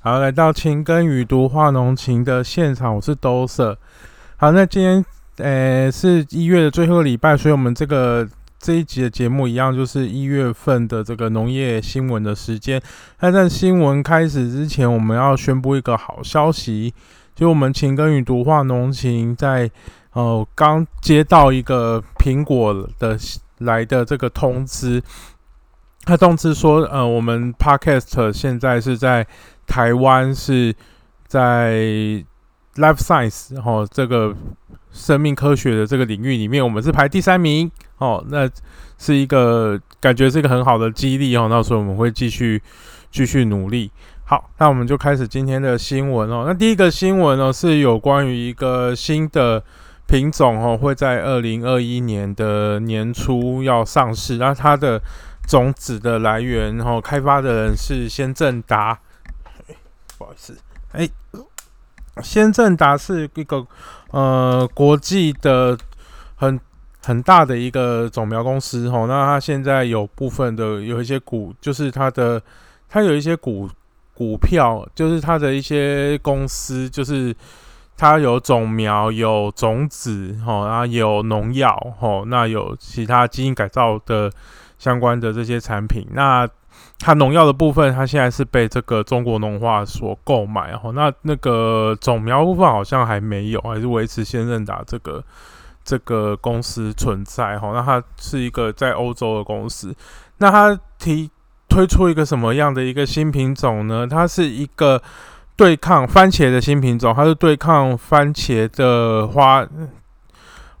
好，来到情根与读画浓情的现场，我是兜色。好，那今天呃是一月的最后礼拜，所以我们这个这一集的节目一样，就是一月份的这个农业新闻的时间。那在新闻开始之前，我们要宣布一个好消息，就我们情根与读画浓情在呃刚接到一个苹果的来的这个通知，他通知说，呃，我们 Podcast 现在是在。台湾是在 life science 哦，这个生命科学的这个领域里面，我们是排第三名哦。那是一个感觉是一个很好的激励哦。那时候我们会继续继续努力。好，那我们就开始今天的新闻哦。那第一个新闻呢是有关于一个新的品种哦，会在二零二一年的年初要上市。那它的种子的来源哦，开发的人是先正达。不好意思，哎，先正达是一个呃国际的很很大的一个种苗公司哦。那它现在有部分的有一些股，就是它的它有一些股股票，就是它的一些公司，就是它有种苗、有种子哦，然后有农药哦，那有其他基因改造的相关的这些产品，那。它农药的部分，它现在是被这个中国农化所购买哦。那那个种苗部分好像还没有，还是维持先任达这个这个公司存在哈。那它是一个在欧洲的公司。那它提推出一个什么样的一个新品种呢？它是一个对抗番茄的新品种，它是对抗番茄的花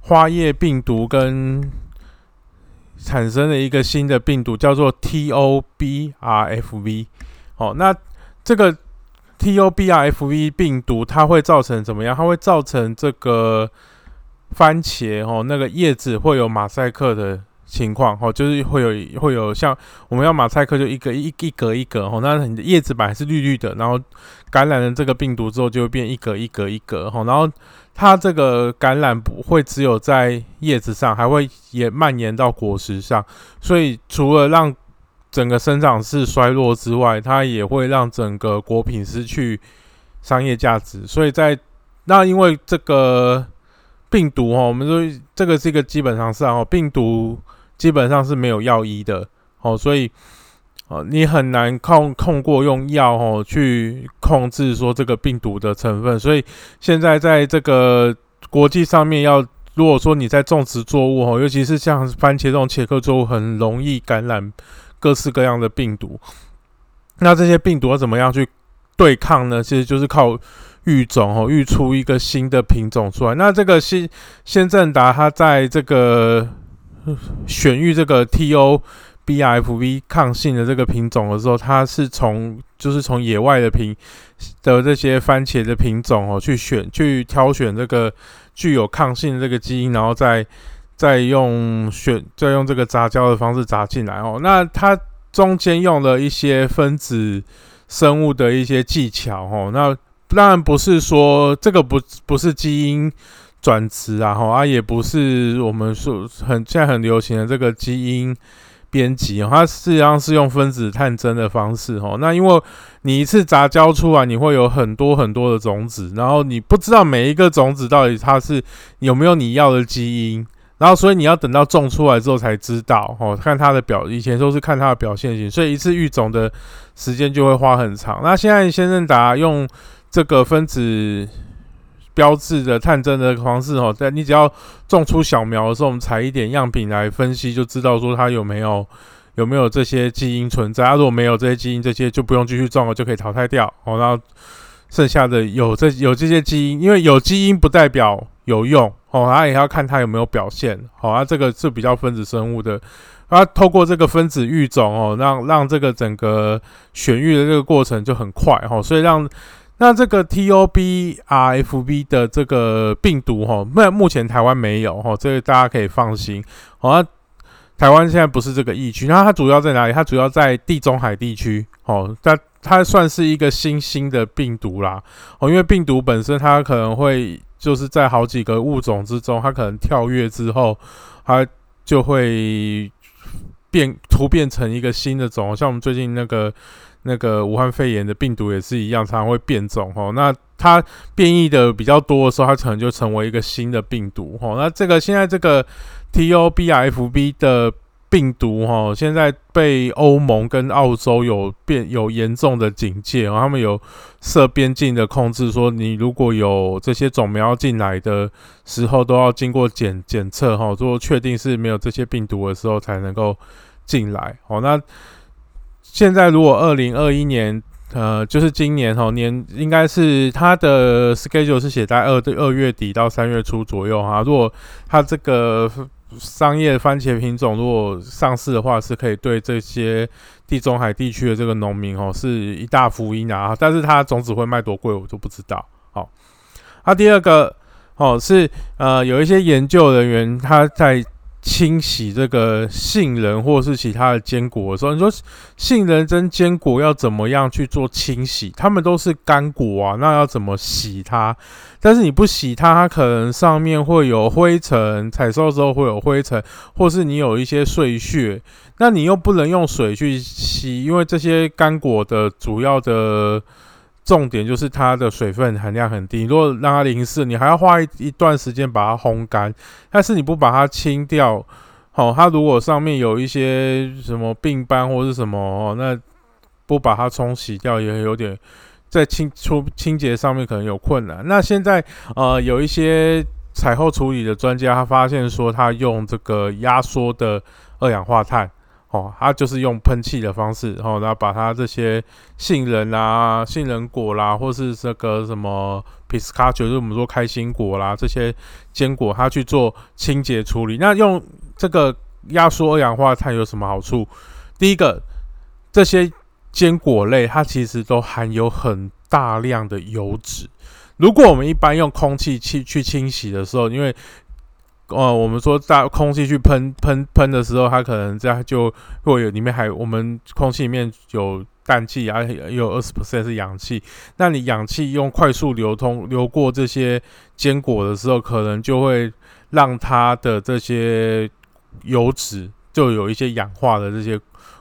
花叶病毒跟。产生了一个新的病毒，叫做 TOBRFV。哦，那这个 TOBRFV 病毒它会造成怎么样？它会造成这个番茄哦，那个叶子会有马赛克的情况。哦，就是会有会有像我们要马赛克就一个一一格一格。哦，那你的叶子本来是绿绿的，然后感染了这个病毒之后就会变一格一格一格。哦，然后。它这个感染不会只有在叶子上，还会也蔓延到果实上。所以除了让整个生长势衰落之外，它也会让整个果品失去商业价值。所以在那因为这个病毒哦，我们说这个是一个基本上是哦，病毒基本上是没有药医的哦，所以。啊，你很难控控过用药哦去控制说这个病毒的成分，所以现在在这个国际上面要，如果说你在种植作物哦，尤其是像番茄这种茄科作物，很容易感染各式各样的病毒。那这些病毒要怎么样去对抗呢？其实就是靠育种哦，育出一个新的品种出来。那这个先先正达它在这个选育这个 T.O。B F V 抗性的这个品种的时候，它是从就是从野外的品的这些番茄的品种哦，去选去挑选这个具有抗性的这个基因，然后再再用选再用这个杂交的方式杂进来哦。那它中间用了一些分子生物的一些技巧哦。那当然不是说这个不不是基因转殖啊，哈啊也不是我们说很现在很流行的这个基因。编辑，它实际上是用分子探针的方式哦。那因为你一次杂交出来，你会有很多很多的种子，然后你不知道每一个种子到底它是有没有你要的基因，然后所以你要等到种出来之后才知道哦。看它的表，以前都是看它的表现型，所以一次育种的时间就会花很长。那现在先生达用这个分子。标志的探针的方式哦，在你只要种出小苗的时候，我们采一点样品来分析，就知道说它有没有有没有这些基因存在。如果没有这些基因，这些就不用继续种了，就可以淘汰掉哦。然后剩下的有这有这些基因，因为有基因不代表有用哦，它也要看它有没有表现。好啊，这个是比较分子生物的，啊，透过这个分子育种哦，让让这个整个选育的这个过程就很快哦，所以让。那这个 T O B R F B 的这个病毒哈，那目前台湾没有哈，这个大家可以放心。好，台湾现在不是这个疫区，那它主要在哪里？它主要在地中海地区。哦，它它算是一个新兴的病毒啦。哦，因为病毒本身它可能会就是在好几个物种之中，它可能跳跃之后，它就会变突变成一个新的种。像我们最近那个。那个武汉肺炎的病毒也是一样，常常会变种哦。那它变异的比较多的时候，它可能就成为一个新的病毒哦。那这个现在这个 T O B F B 的。病毒哈，现在被欧盟跟澳洲有变有严重的警戒，然后他们有设边境的控制，说你如果有这些种苗进来的时候，都要经过检检测哈，做确定是没有这些病毒的时候才能够进来。哦，那现在如果二零二一年，呃，就是今年哈年，应该是它的 schedule 是写在二二月底到三月初左右哈。如果它这个商业番茄品种如果上市的话，是可以对这些地中海地区的这个农民哦，是一大福音啊！但是它种子会卖多贵，我就不知道。好，那第二个哦是呃有一些研究人员他在。清洗这个杏仁或是其他的坚果的时候，你说杏仁跟坚果要怎么样去做清洗？它们都是干果啊，那要怎么洗它？但是你不洗它，它可能上面会有灰尘，采收的时候会有灰尘，或是你有一些碎屑，那你又不能用水去洗，因为这些干果的主要的。重点就是它的水分含量很低，如果让它淋湿，你还要花一一段时间把它烘干。但是你不把它清掉，好，它如果上面有一些什么病斑或是什么，哦，那不把它冲洗掉也有点在清出清洁上面可能有困难。那现在呃有一些采后处理的专家，他发现说他用这个压缩的二氧化碳。哦，它就是用喷气的方式，然后然后把它这些杏仁啦、杏仁果啦，或是这个什么 pisca，就是我们说开心果啦这些坚果，它去做清洁处理。那用这个压缩二氧化碳有什么好处？第一个，这些坚果类它其实都含有很大量的油脂。如果我们一般用空气去去清洗的时候，因为哦，我们说大空气去喷喷喷的时候，它可能这样就会有里面还我们空气里面有氮气啊，有二十 percent 是氧气。那你氧气用快速流通流过这些坚果的时候，可能就会让它的这些油脂就有一些氧化的这些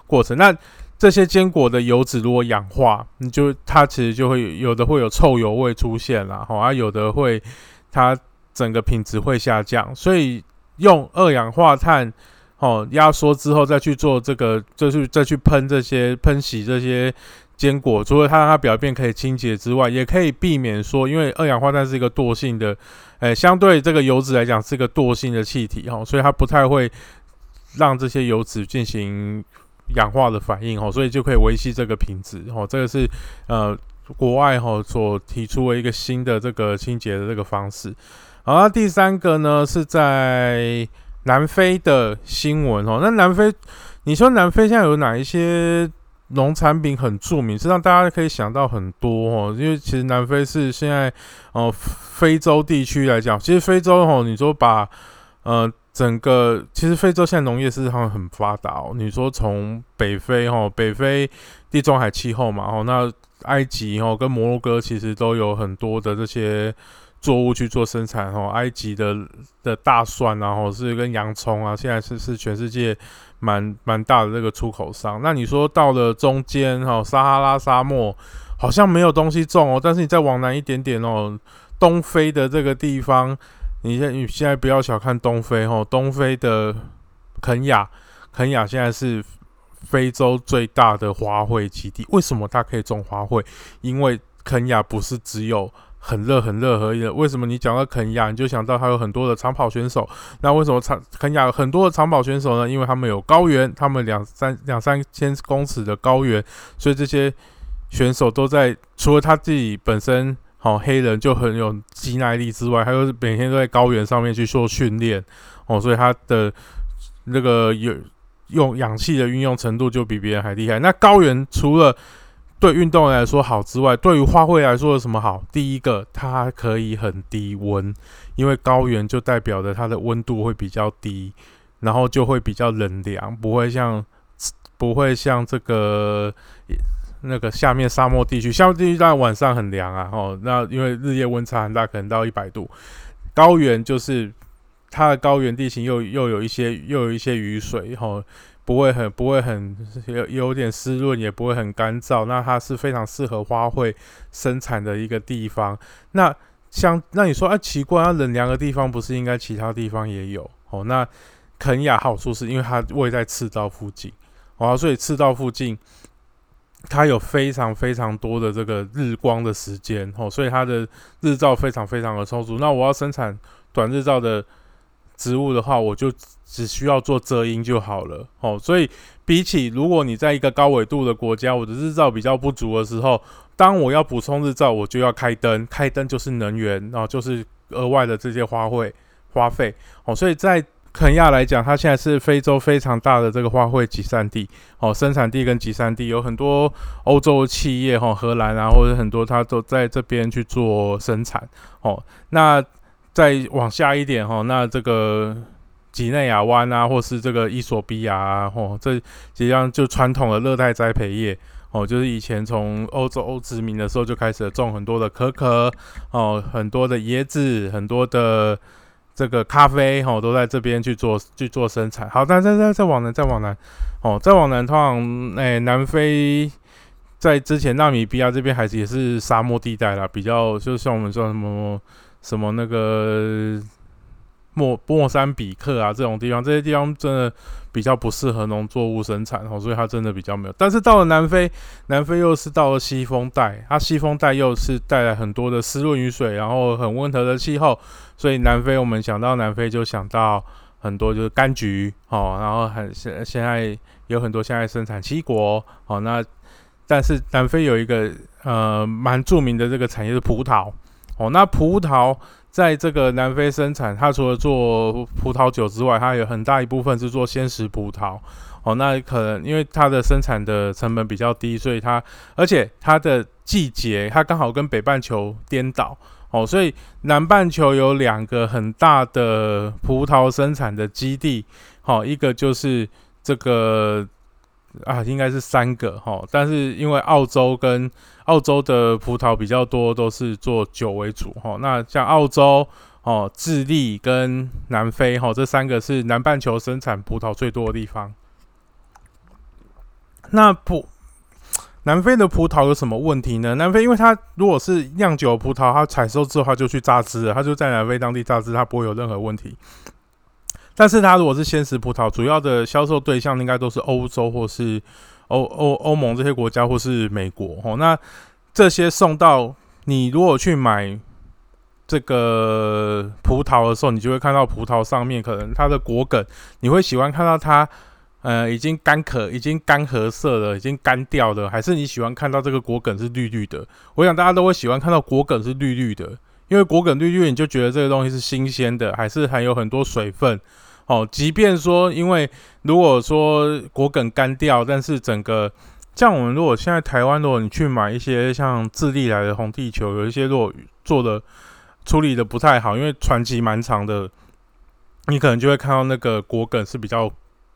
过程。那这些坚果的油脂如果氧化，你就它其实就会有的会有臭油味出现了，好啊，有的会它。整个品质会下降，所以用二氧化碳哦压缩之后再去做这个，就是再去喷这些喷洗这些坚果，除了它让它表面可以清洁之外，也可以避免说，因为二氧化碳是一个惰性的，诶，相对这个油脂来讲是一个惰性的气体哈，所以它不太会让这些油脂进行氧化的反应哦，所以就可以维系这个品质哦。这个是呃国外哈所提出的一个新的这个清洁的这个方式。好，第三个呢是在南非的新闻哦。那南非，你说南非现在有哪一些农产品很著名？实际上大家可以想到很多哦。因为其实南非是现在哦非洲地区来讲，其实非洲哦，你说把呃整个其实非洲现在农业事实上很发达哦。你说从北非哦，北非地中海气候嘛哦，那埃及哦跟摩洛哥其实都有很多的这些。作物去做生产哦，埃及的的大蒜然后是跟洋葱啊，现在是是全世界蛮蛮大的这个出口商。那你说到了中间哈，撒哈拉沙漠好像没有东西种哦，但是你再往南一点点哦，东非的这个地方，你现你现在不要小看东非哦，东非的肯亚，肯亚现在是非洲最大的花卉基地。为什么它可以种花卉？因为肯亚不是只有很热很热而已。为什么你讲到肯亚，你就想到它有很多的长跑选手？那为什么长肯亚很多的长跑选手呢？因为他们有高原，他们两三两三千公尺的高原，所以这些选手都在除了他自己本身好黑人就很有肌耐力之外，还有每天都在高原上面去做训练哦，所以他的那个有用氧气的运用程度就比别人还厉害。那高原除了对运动员来说好之外，对于花卉来说有什么好？第一个，它可以很低温，因为高原就代表着它的温度会比较低，然后就会比较冷凉，不会像不会像这个那个下面沙漠地区，沙漠地区当然晚上很凉啊，哦，那因为日夜温差很大，可能到一百度。高原就是它的高原地形又又有一些又有一些雨水，吼，不会很不会很有有点湿润，也不会很干燥，那它是非常适合花卉生产的一个地方。那像那你说啊，奇怪，啊，冷凉的地方不是应该其他地方也有？哦，那肯亚好处是因为它位在赤道附近，哦，所以赤道附近。它有非常非常多的这个日光的时间哦，所以它的日照非常非常的充足。那我要生产短日照的植物的话，我就只需要做遮阴就好了哦。所以比起如果你在一个高纬度的国家，我的日照比较不足的时候，当我要补充日照，我就要开灯，开灯就是能源啊，就是额外的这些花卉花费哦。所以在肯亚来讲，它现在是非洲非常大的这个花卉集散地，哦，生产地跟集散地有很多欧洲企业，哈，荷兰啊，或者很多它都在这边去做生产，哦，那再往下一点，哈，那这个几内亚湾啊，或是这个伊索比亚啊，哦，这实际上就传统的热带栽培业，哦，就是以前从欧洲殖民的时候就开始种很多的可可，哦，很多的椰子，很多的。这个咖啡哦都在这边去做去做生产，好，再再再再往南再往南，哦，再往南，通常诶南非在之前纳米比亚这边还是也是沙漠地带啦，比较就像我们说什么什么那个。莫莫桑比克啊，这种地方，这些地方真的比较不适合农作物生产哦，所以它真的比较没有。但是到了南非，南非又是到了西风带，它西风带又是带来很多的湿润雨水，然后很温和的气候，所以南非我们想到南非就想到很多就是柑橘哦，然后很现现在有很多现在生产七国哦，那但是南非有一个呃蛮著名的这个产业是葡萄哦，那葡萄。在这个南非生产，它除了做葡萄酒之外，它有很大一部分是做鲜食葡萄。哦，那可能因为它的生产的成本比较低，所以它而且它的季节它刚好跟北半球颠倒。哦，所以南半球有两个很大的葡萄生产的基地。好，一个就是这个。啊，应该是三个哈，但是因为澳洲跟澳洲的葡萄比较多，都是做酒为主哈。那像澳洲、哦、智利跟南非哈，这三个是南半球生产葡萄最多的地方。那葡南非的葡萄有什么问题呢？南非因为它如果是酿酒葡萄，它采收之后它就去榨汁了，它就在南非当地榨汁，它不会有任何问题。但是它如果是鲜食葡萄，主要的销售对象应该都是欧洲或是欧欧欧盟这些国家，或是美国哦。那这些送到你如果去买这个葡萄的时候，你就会看到葡萄上面可能它的果梗，你会喜欢看到它呃已经干渴、已经干涸色了、已经干掉的，还是你喜欢看到这个果梗是绿绿的？我想大家都会喜欢看到果梗是绿绿的，因为果梗绿绿，你就觉得这个东西是新鲜的，还是含有很多水分。哦，即便说，因为如果说果梗干掉，但是整个像我们如果现在台湾，如果你去买一些像智利来的红地球，有一些如果做的处理的不太好，因为传奇蛮长的，你可能就会看到那个果梗是比较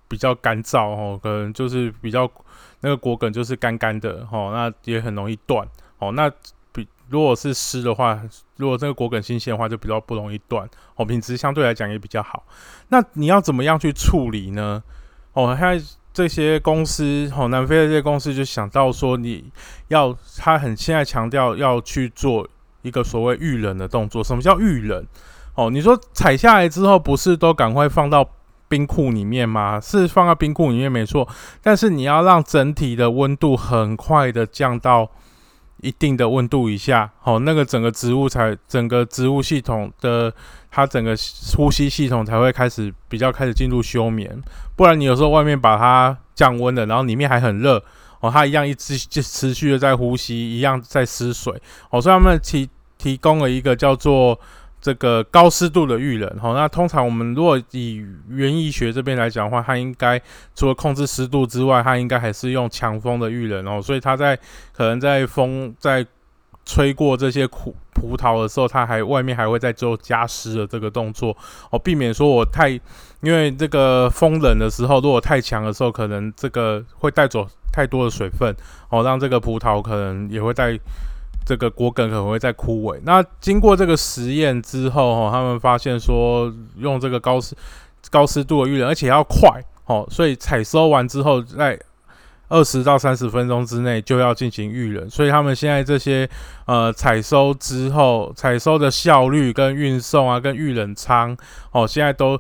比较干燥哦，可能就是比较那个果梗就是干干的哦，那也很容易断哦，那。如果是湿的话，如果这个果梗新鲜的话，就比较不容易断哦，品质相对来讲也比较好。那你要怎么样去处理呢？哦，现在这些公司，哦，南非的这些公司就想到说，你要他很现在强调要去做一个所谓预冷的动作。什么叫预冷？哦，你说采下来之后不是都赶快放到冰库里面吗？是放到冰库里面没错，但是你要让整体的温度很快的降到。一定的温度以下，好，那个整个植物才整个植物系统的它整个呼吸系统才会开始比较开始进入休眠，不然你有时候外面把它降温了，然后里面还很热哦，它一样一直就持续的在呼吸，一样在失水哦，所以他们提提供了一个叫做。这个高湿度的预冷，哈，那通常我们如果以园艺学这边来讲的话，它应该除了控制湿度之外，它应该还是用强风的预冷哦。所以它在可能在风在吹过这些葡葡萄的时候，它还外面还会再做加湿的这个动作哦，避免说我太因为这个风冷的时候，如果太强的时候，可能这个会带走太多的水分哦，让这个葡萄可能也会带。这个果梗可能会在枯萎。那经过这个实验之后，哈，他们发现说用这个高湿高湿度的育人，而且要快，哦，所以采收完之后，在二十到三十分钟之内就要进行育人。所以他们现在这些呃采收之后，采收的效率跟运送啊，跟育人仓，哦，现在都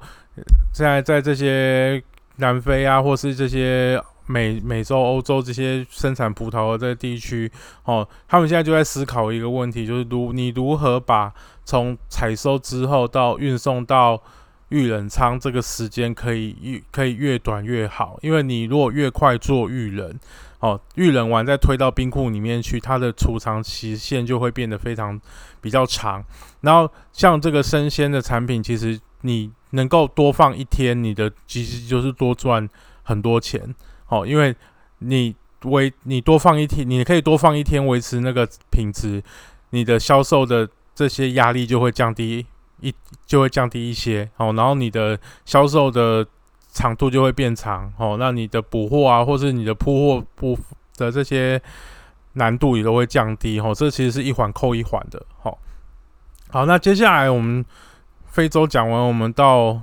现在在这些南非啊，或是这些。美美洲、欧洲这些生产葡萄的这些地区，哦，他们现在就在思考一个问题，就是如你如何把从采收之后到运送到预冷仓这个时间可以越可以越短越好，因为你如果越快做预冷，哦，预冷完再推到冰库里面去，它的储藏期限就会变得非常比较长。然后像这个生鲜的产品，其实你能够多放一天，你的其实就是多赚很多钱。哦，因为你维你多放一天，你可以多放一天维持那个品质，你的销售的这些压力就会降低一就会降低一些哦，然后你的销售的长度就会变长哦，那你的补货啊，或是你的铺货不的这些难度也都会降低哦，这其实是一环扣一环的。好，好，那接下来我们非洲讲完，我们到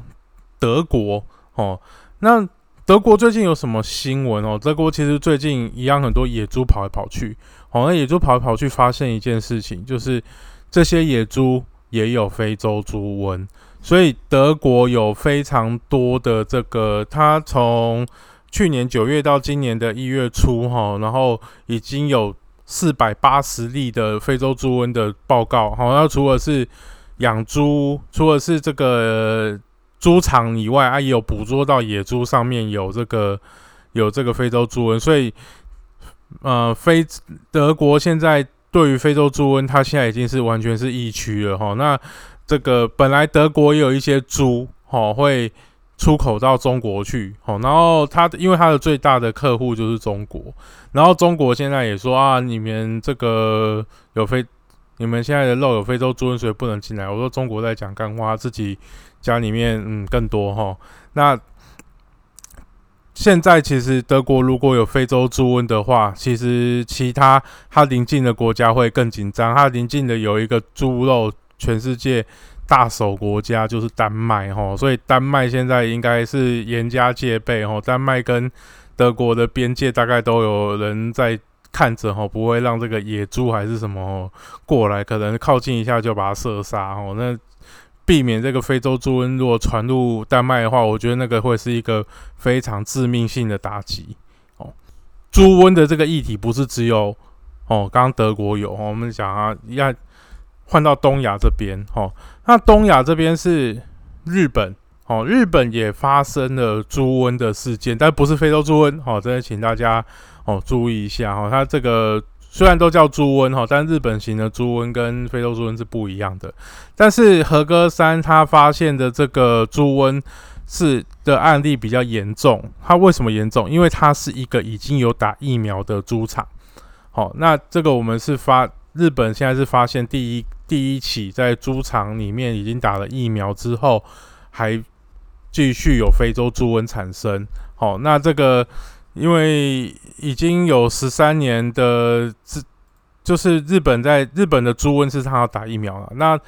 德国哦，那。德国最近有什么新闻哦？德国其实最近一样很多野猪跑来跑去，哦，那野猪跑来跑去，发现一件事情，就是这些野猪也有非洲猪瘟，所以德国有非常多的这个，它从去年九月到今年的一月初，哈，然后已经有四百八十例的非洲猪瘟的报告，好，那除了是养猪，除了是这个。猪场以外啊，也有捕捉到野猪上面有这个有这个非洲猪瘟，所以呃，非德国现在对于非洲猪瘟，它现在已经是完全是疫区了哈。那这个本来德国也有一些猪哈会出口到中国去哈，然后它因为它的最大的客户就是中国，然后中国现在也说啊，你们这个有非你们现在的肉有非洲猪瘟，所以不能进来。我说中国在讲干话，自己。家里面嗯更多哈，那现在其实德国如果有非洲猪瘟的话，其实其他它邻近的国家会更紧张。它邻近的有一个猪肉全世界大手国家就是丹麦哈，所以丹麦现在应该是严加戒备哈。丹麦跟德国的边界大概都有人在看着哈，不会让这个野猪还是什么过来，可能靠近一下就把它射杀哦。那避免这个非洲猪瘟如果传入丹麦的话，我觉得那个会是一个非常致命性的打击哦。猪瘟的这个议题不是只有哦，刚刚德国有，我们讲啊，要换到东亚这边哦。那东亚这边是日本哦，日本也发生了猪瘟的事件，但不是非洲猪瘟哦，这边请大家哦注意一下哦，它这个。虽然都叫猪瘟哈，但日本型的猪瘟跟非洲猪瘟是不一样的。但是和歌山他发现的这个猪瘟是的案例比较严重。它为什么严重？因为它是一个已经有打疫苗的猪场。好，那这个我们是发日本现在是发现第一第一起在猪场里面已经打了疫苗之后，还继续有非洲猪瘟产生。好，那这个。因为已经有十三年的，是就是日本在日本的猪瘟是他要打疫苗了。那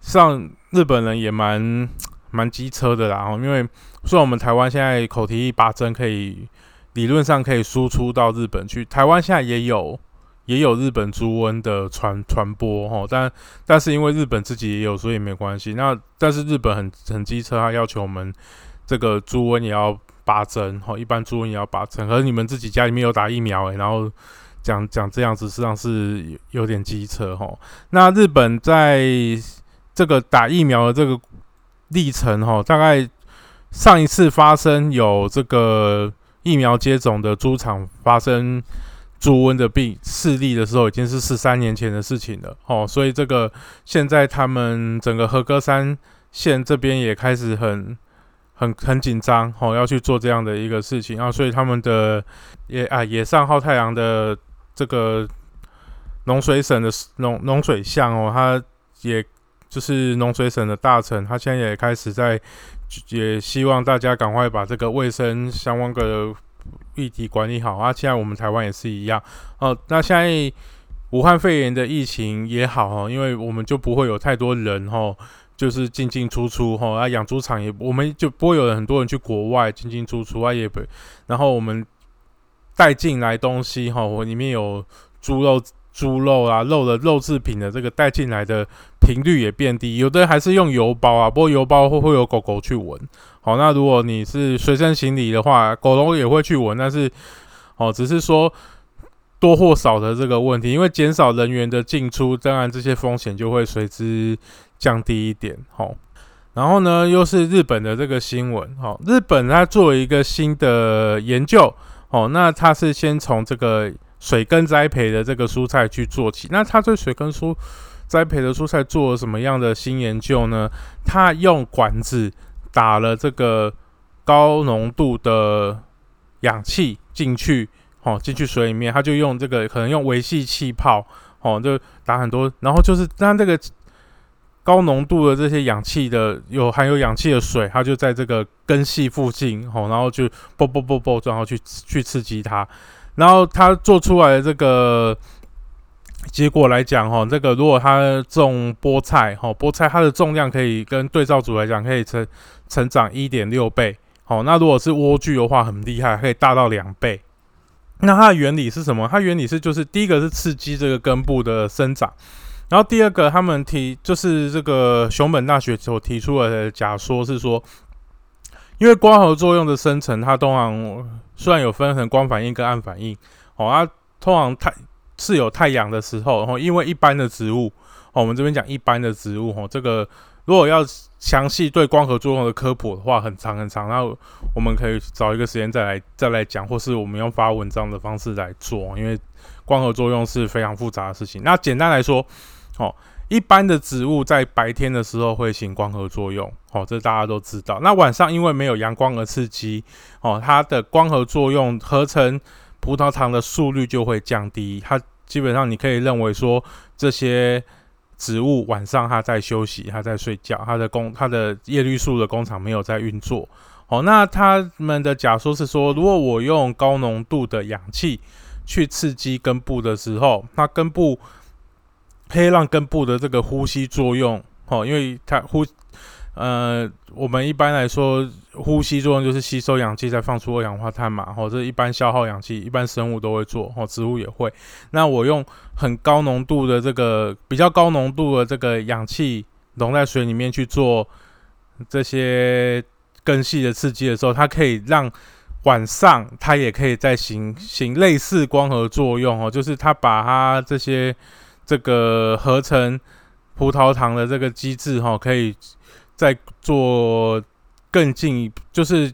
像日本人也蛮蛮机车的啦，因为虽然我们台湾现在口蹄疫八针可以理论上可以输出到日本去，台湾现在也有也有日本猪瘟的传传播哈，但但是因为日本自己也有，所以没关系。那但是日本很很机车，他要求我们这个猪瘟也要。拔针哈，一般猪瘟也要拔针，可是你们自己家里面有打疫苗诶，然后讲讲这样子，实际上是有点机车哈。那日本在这个打疫苗的这个历程哈，大概上一次发生有这个疫苗接种的猪场发生猪瘟的病事例的时候，已经是十三年前的事情了哦。所以这个现在他们整个和歌山县这边也开始很。很很紧张哦，要去做这样的一个事情啊，所以他们的也啊也上浩太阳的这个农水省的农农水相哦，他也就是农水省的大臣，他现在也开始在也希望大家赶快把这个卫生相关的议题管理好啊。现在我们台湾也是一样哦，那现在武汉肺炎的疫情也好哈，因为我们就不会有太多人哈，就是进进出出哈，啊养猪场也我们就不会有很多人去国外进进出出啊也不，然后我们带进来东西哈，我里面有猪肉、猪肉啊肉的肉制品的这个带进来的频率也变低，有的还是用邮包啊，不过邮包会会有狗狗去闻，好，那如果你是随身行李的话，狗狗也会去闻，但是哦，只是说。多或少的这个问题，因为减少人员的进出，当然这些风险就会随之降低一点。好，然后呢，又是日本的这个新闻。好，日本它做了一个新的研究。哦，那它是先从这个水根栽培的这个蔬菜去做起。那它对水根蔬栽培的蔬菜做了什么样的新研究呢？它用管子打了这个高浓度的氧气进去。哦，进去水里面，他就用这个可能用维系气泡，哦，就打很多，然后就是让这个高浓度的这些氧气的有含有氧气的水，它就在这个根系附近，哦，然后就啵啵啵啵，然后去去刺激它，然后它做出来的这个结果来讲，哈，这个如果它种菠菜，哈，菠菜它的重量可以跟对照组来讲可以成成长一点六倍，好，那如果是莴苣的话，很厉害，可以大到两倍。那它的原理是什么？它原理是就是第一个是刺激这个根部的生长，然后第二个他们提就是这个熊本大学所提出的假说是说，因为光合作用的生成，它通常虽然有分成光反应跟暗反应，哦，它通常太是有太阳的时候，然后因为一般的植物，哦，我们这边讲一般的植物，哦，这个。如果要详细对光合作用的科普的话，很长很长，那我们可以找一个时间再来再来讲，或是我们用发文章的方式来做，因为光合作用是非常复杂的事情。那简单来说，哦，一般的植物在白天的时候会行光合作用，哦，这大家都知道。那晚上因为没有阳光的刺激，哦，它的光合作用合成葡萄糖的速率就会降低，它基本上你可以认为说这些。植物晚上它在休息，它在睡觉，它的工它的叶绿素的工厂没有在运作。哦，那他们的假说是说，如果我用高浓度的氧气去刺激根部的时候，那根部可以让根部的这个呼吸作用，哦，因为它呼。呃，我们一般来说，呼吸作用就是吸收氧气，再放出二氧化碳嘛。或者一般消耗氧气，一般生物都会做，哦，植物也会。那我用很高浓度的这个比较高浓度的这个氧气溶在水里面去做这些根系的刺激的时候，它可以让晚上它也可以在行行类似光合作用哦，就是它把它这些这个合成葡萄糖的这个机制哈，可以。在做更进一步，就是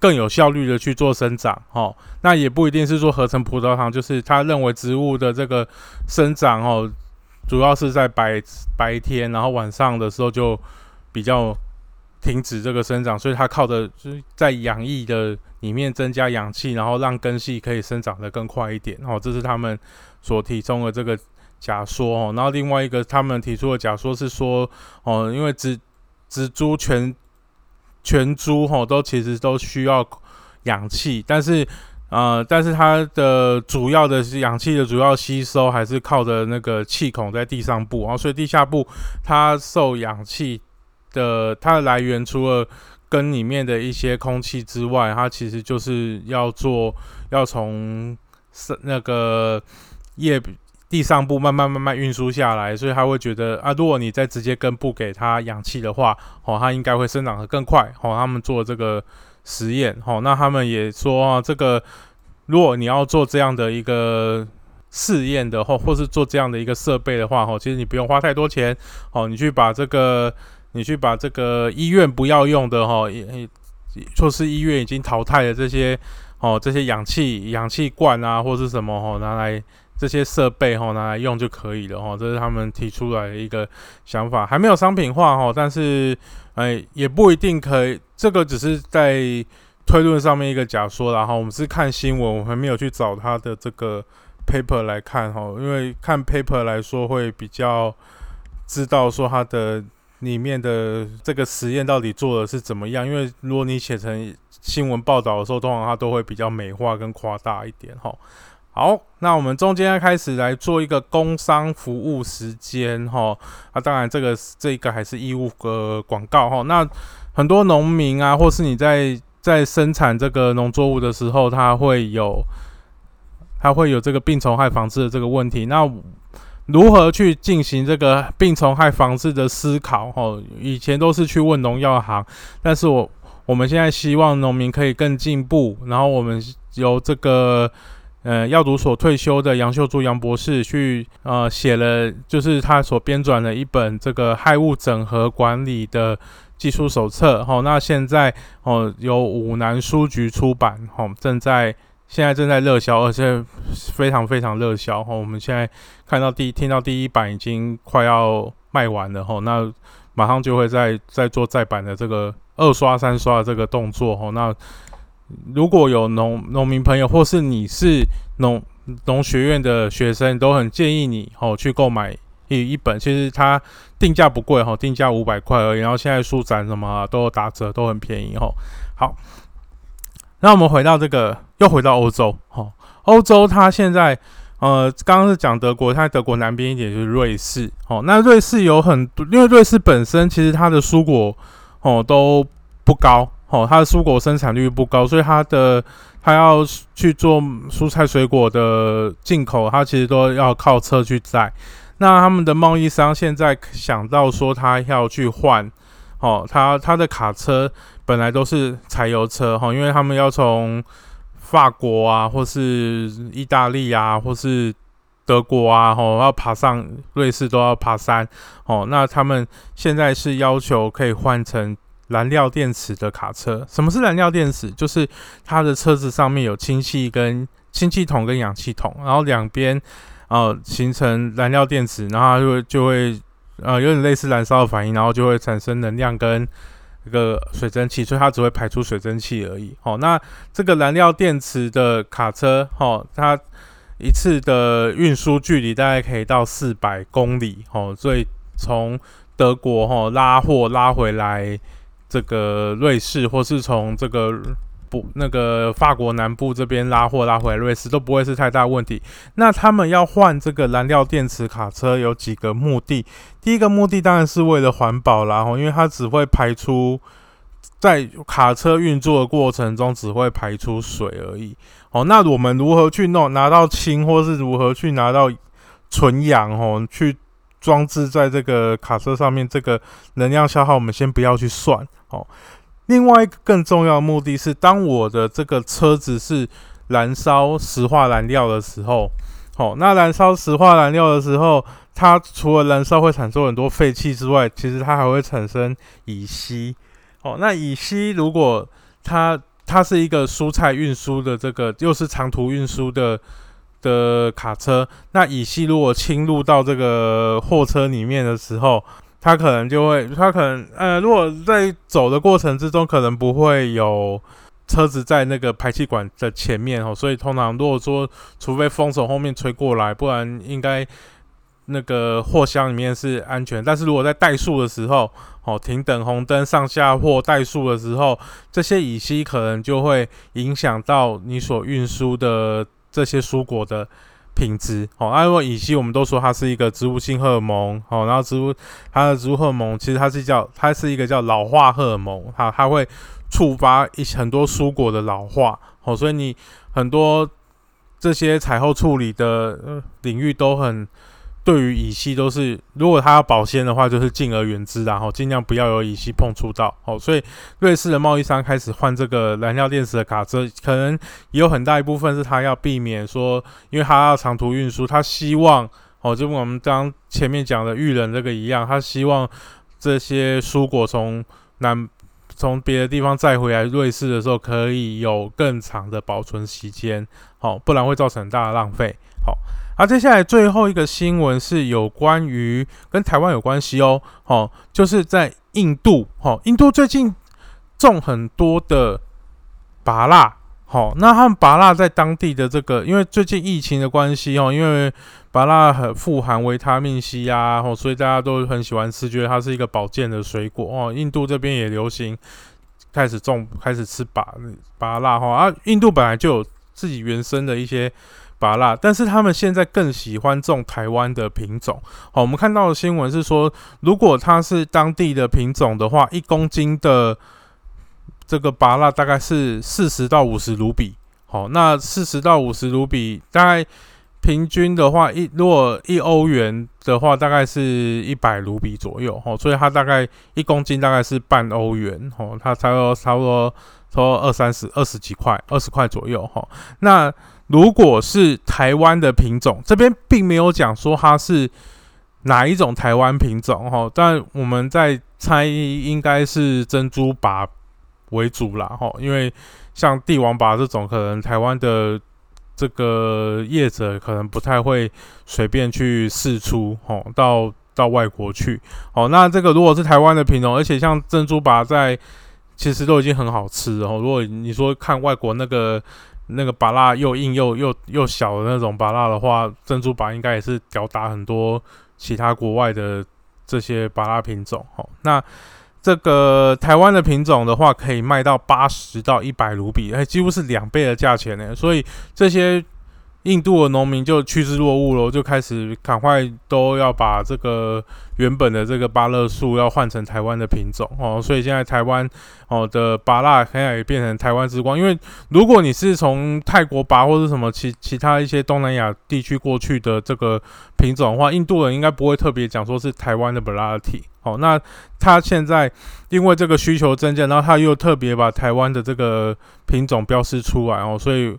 更有效率的去做生长，哦，那也不一定是说合成葡萄糖，就是他认为植物的这个生长，哦，主要是在白白天，然后晚上的时候就比较停止这个生长，所以它靠的就是在养液的里面增加氧气，然后让根系可以生长的更快一点，哦，这是他们所提供的这个假说，哦，然后另外一个他们提出的假说是说，哦，因为植植株全全株吼都其实都需要氧气，但是呃，但是它的主要的是氧气的主要吸收还是靠着那个气孔在地上部，然后所以地下部它受氧气的它的来源除了根里面的一些空气之外，它其实就是要做要从是那个叶。地上部慢慢慢慢运输下来，所以他会觉得啊，如果你再直接根部给它氧气的话，哦，它应该会生长得更快。哦，他们做这个实验，哦，那他们也说啊，这个如果你要做这样的一个试验的话，或是做这样的一个设备的话，哦，其实你不用花太多钱，哦，你去把这个，你去把这个医院不要用的，哈，措施医院已经淘汰的这些，哦，这些氧气氧气罐啊，或是什么，哦，拿来。这些设备哈拿来用就可以了哈，这是他们提出来的一个想法，还没有商品化哈，但是哎也不一定可以，这个只是在推论上面一个假说，然后我们是看新闻，我们没有去找他的这个 paper 来看哈，因为看 paper 来说会比较知道说它的里面的这个实验到底做的是怎么样，因为如果你写成新闻报道的时候，通常它都会比较美化跟夸大一点哈。好，那我们中间开始来做一个工商服务时间哈。啊，当然这个这个还是义务的广告哈。那很多农民啊，或是你在在生产这个农作物的时候，它会有它会有这个病虫害防治的这个问题。那如何去进行这个病虫害防治的思考？哈，以前都是去问农药行，但是我我们现在希望农民可以更进步，然后我们由这个。呃，药毒所退休的杨秀珠杨博士去呃写了，就是他所编撰的一本这个害物整合管理的技术手册。哈，那现在哦由五南书局出版，哈，正在现在正在热销，而且非常非常热销。哈，我们现在看到第听到第一版已经快要卖完了。哈，那马上就会在在做再版的这个二刷三刷的这个动作。哈，那。如果有农农民朋友，或是你是农农学院的学生，都很建议你哦去购买一一本。其实它定价不贵哈，定价五百块而已。然后现在书展什么都有打折，都很便宜哦。好，那我们回到这个，又回到欧洲哦。欧洲它现在呃，刚刚是讲德国，它在德国南边一点就是瑞士哦。那瑞士有很多，因为瑞士本身其实它的蔬果哦都不高。哦，它的蔬果生产率不高，所以它的它要去做蔬菜水果的进口，它其实都要靠车去载。那他们的贸易商现在想到说，他要去换，哦，他他的卡车本来都是柴油车，哈，因为他们要从法国啊，或是意大利啊，或是德国啊，吼，要爬上瑞士都要爬山，哦，那他们现在是要求可以换成。燃料电池的卡车，什么是燃料电池？就是它的车子上面有氢气跟氢气筒跟氧气筒，然后两边呃形成燃料电池，然后就会就会呃有点类似燃烧的反应，然后就会产生能量跟一个水蒸气，所以它只会排出水蒸气而已。哦，那这个燃料电池的卡车，哦，它一次的运输距离大概可以到四百公里，哦，所以从德国哈拉货拉回来。这个瑞士，或是从这个不那个法国南部这边拉货拉回来瑞士，都不会是太大问题。那他们要换这个燃料电池卡车，有几个目的。第一个目的当然是为了环保啦，吼，因为它只会排出在卡车运作的过程中只会排出水而已。哦，那我们如何去弄拿到氢，或是如何去拿到纯氧？哦，去。装置在这个卡车上面，这个能量消耗我们先不要去算哦。另外一个更重要的目的是，当我的这个车子是燃烧石化燃料的时候，哦，那燃烧石化燃料的时候，它除了燃烧会产生很多废气之外，其实它还会产生乙烯。哦，那乙烯如果它它是一个蔬菜运输的这个，又是长途运输的。的卡车，那乙烯如果侵入到这个货车里面的时候，它可能就会，它可能，呃，如果在走的过程之中，可能不会有车子在那个排气管的前面哦，所以通常如果说，除非风从后面吹过来，不然应该那个货箱里面是安全。但是如果在怠速的时候，哦，停等红灯上下或怠速的时候，这些乙烯可能就会影响到你所运输的。这些蔬果的品质，哦，那如果乙烯，我们都说它是一个植物性荷尔蒙，哦，然后植物它的植物荷尔蒙其实它是叫它是一个叫老化荷尔蒙，它它会触发一很多蔬果的老化，哦，所以你很多这些采后处理的领域都很。对于乙烯都是，如果它要保鲜的话，就是敬而远之，然后尽量不要有乙烯碰触到。哦，所以瑞士的贸易商开始换这个燃料电池的卡车，可能也有很大一部分是他要避免说，因为他要长途运输，他希望哦，就跟我们刚前面讲的玉人这个一样，他希望这些蔬果从南从别的地方再回来瑞士的时候，可以有更长的保存时间，好，不然会造成很大的浪费。好。啊接下来最后一个新闻是有关于跟台湾有关系哦，哦，就是在印度，哦，印度最近种很多的芭辣，好，那他们芭辣在当地的这个，因为最近疫情的关系哦，因为芭辣很富含维他命 C 呀，哦，所以大家都很喜欢吃，觉得它是一个保健的水果哦。印度这边也流行开始种，开始吃芭芭辣哈，啊，印度本来就有自己原生的一些。芭拉，但是他们现在更喜欢种台湾的品种。好，我们看到的新闻是说，如果它是当地的品种的话，一公斤的这个芭拉大概是四十到五十卢比。好，那四十到五十卢比，大概平均的话，一如果一欧元的话，大概是一百卢比左右。哦，所以它大概一公斤大概是半欧元。哦，它差不多差不多说二三十二十几块，二十块左右。哈，那如果是台湾的品种，这边并没有讲说它是哪一种台湾品种。哈，但我们在猜应该是珍珠拔为主啦。哈，因为像帝王拔这种，可能台湾的这个业者可能不太会随便去试出，哦，到到外国去，哦，那这个如果是台湾的品种，而且像珍珠拔在其实都已经很好吃哦。如果你说看外国那个那个拔辣又硬又又又小的那种拔辣的话，珍珠拔应该也是吊打很多其他国外的这些拔辣品种，哦，那。这个台湾的品种的话，可以卖到八十到一百卢比，哎，几乎是两倍的价钱呢。所以这些印度的农民就趋之若鹜了，就开始赶快都要把这个原本的这个芭乐树要换成台湾的品种哦。所以现在台湾哦的芭辣现在也变成台湾之光。因为如果你是从泰国拔或者什么其其他一些东南亚地区过去的这个品种的话，印度人应该不会特别讲说是台湾的 variety。好，那他现在因为这个需求增加，然后他又特别把台湾的这个品种标示出来哦，所以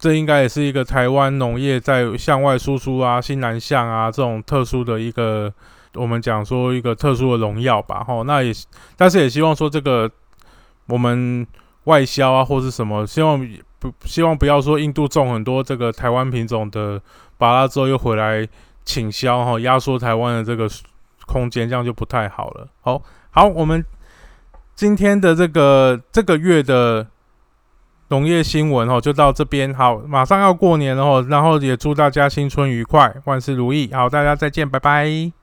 这应该也是一个台湾农业在向外输出啊、新南向啊这种特殊的一个，我们讲说一个特殊的荣耀吧。吼，那也但是也希望说这个我们外销啊或是什么，希望不希望不要说印度种很多这个台湾品种的巴拉之后又回来倾销哈，压缩台湾的这个。空间这样就不太好了。好，好，我们今天的这个这个月的农业新闻哦，就到这边。好，马上要过年了哦，然后也祝大家新春愉快，万事如意。好，大家再见，拜拜。